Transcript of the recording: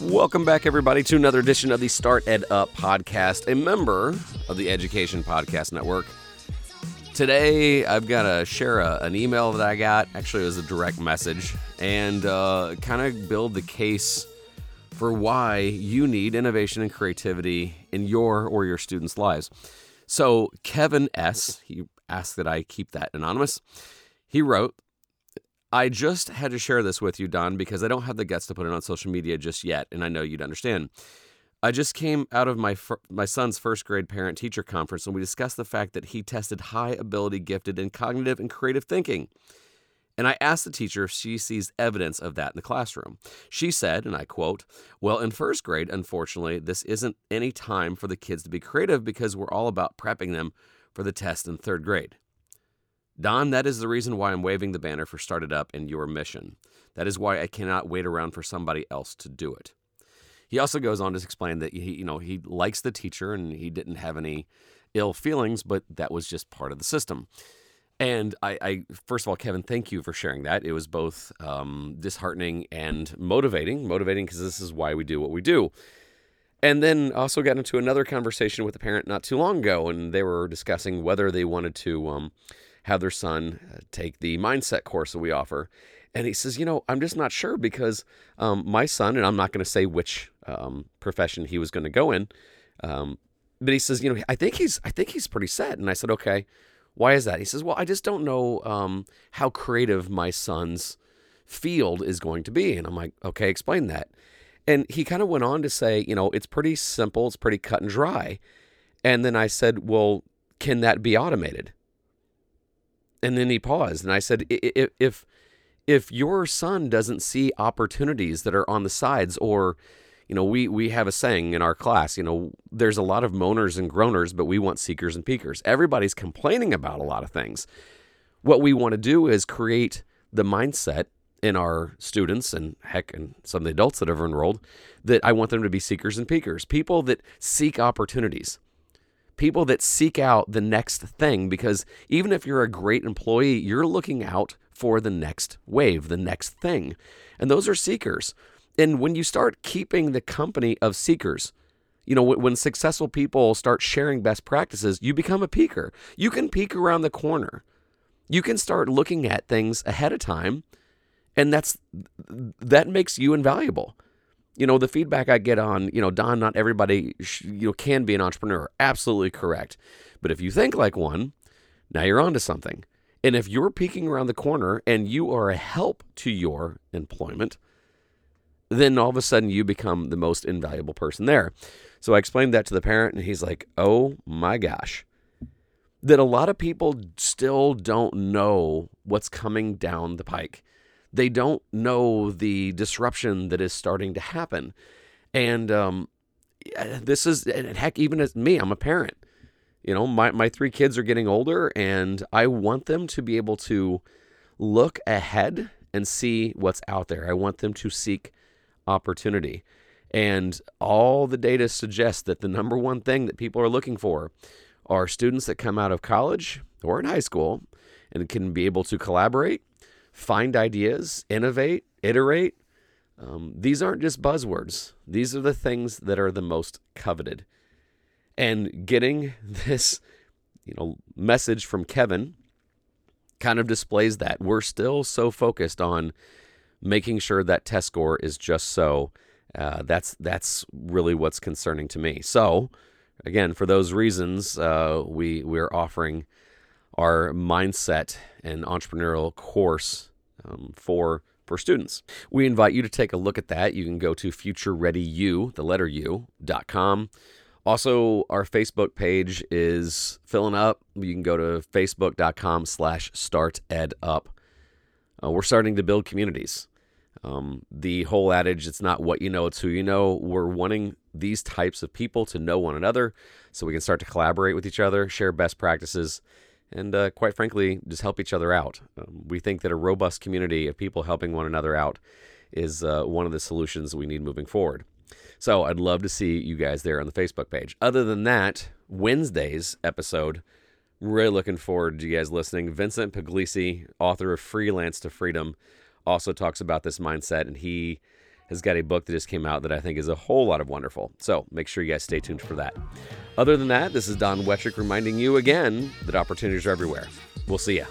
Welcome back, everybody, to another edition of the StartEdUp podcast, a member of the Education Podcast Network. Today, I've got to share a, an email that I got. Actually, it was a direct message, and uh, kind of build the case for why you need innovation and creativity in your or your students' lives. So, Kevin S., he asked that I keep that anonymous. He wrote, I just had to share this with you, Don, because I don't have the guts to put it on social media just yet, and I know you'd understand. I just came out of my fir- my son's first grade parent teacher conference, and we discussed the fact that he tested high ability gifted in cognitive and creative thinking. And I asked the teacher if she sees evidence of that in the classroom. She said, and I quote, Well, in first grade, unfortunately, this isn't any time for the kids to be creative because we're all about prepping them for the test in third grade. Don, that is the reason why I'm waving the banner for StartEdUp in your mission. That is why I cannot wait around for somebody else to do it. He also goes on to explain that he, you know, he likes the teacher and he didn't have any ill feelings, but that was just part of the system. And I, I first of all, Kevin, thank you for sharing that. It was both um, disheartening and motivating. Motivating because this is why we do what we do. And then also got into another conversation with a parent not too long ago, and they were discussing whether they wanted to. Um, have their son uh, take the mindset course that we offer. And he says, you know, I'm just not sure because um, my son, and I'm not going to say which um, profession he was going to go in, um, but he says, you know, I think he's, I think he's pretty set. And I said, okay, why is that? He says, well, I just don't know um, how creative my son's field is going to be. And I'm like, okay, explain that. And he kind of went on to say, you know, it's pretty simple, it's pretty cut and dry. And then I said, well, can that be automated? And then he paused, and I said, if if your son doesn't see opportunities that are on the sides, or you know, we we have a saying in our class, you know, there's a lot of moaners and groaners, but we want seekers and peakers. Everybody's complaining about a lot of things. What we want to do is create the mindset in our students and heck and some of the adults that have enrolled that I want them to be seekers and peakers, people that seek opportunities people that seek out the next thing because even if you're a great employee, you're looking out for the next wave, the next thing. And those are seekers. And when you start keeping the company of seekers, you know, when successful people start sharing best practices, you become a peaker. You can peek around the corner. You can start looking at things ahead of time, and that's that makes you invaluable you know the feedback i get on you know don not everybody you know can be an entrepreneur. Absolutely correct. But if you think like one now you're onto something. And if you're peeking around the corner and you are a help to your employment then all of a sudden you become the most invaluable person there. So i explained that to the parent and he's like oh my gosh. That a lot of people still don't know what's coming down the pike they don't know the disruption that is starting to happen. And um, this is, and heck, even as me, I'm a parent. You know, my, my three kids are getting older, and I want them to be able to look ahead and see what's out there. I want them to seek opportunity. And all the data suggests that the number one thing that people are looking for are students that come out of college or in high school and can be able to collaborate find ideas, innovate, iterate. Um, these aren't just buzzwords. These are the things that are the most coveted. And getting this, you know, message from Kevin kind of displays that we're still so focused on making sure that test score is just so. Uh, that's that's really what's concerning to me. So, again, for those reasons, uh, we we're offering our mindset and entrepreneurial course um, for for students. We invite you to take a look at that. You can go to futurereadyu, the letter U, dot com. Also, our Facebook page is filling up. You can go to facebook.com slash startedup. Uh, we're starting to build communities. Um, the whole adage, it's not what you know, it's who you know. We're wanting these types of people to know one another so we can start to collaborate with each other, share best practices, and uh, quite frankly, just help each other out. Um, we think that a robust community of people helping one another out is uh, one of the solutions we need moving forward. So I'd love to see you guys there on the Facebook page. Other than that, Wednesday's episode, really looking forward to you guys listening. Vincent Pugliese, author of Freelance to Freedom, also talks about this mindset, and he has got a book that just came out that I think is a whole lot of wonderful. So make sure you guys stay tuned for that. Other than that, this is Don Wettrick reminding you again that opportunities are everywhere. We'll see ya.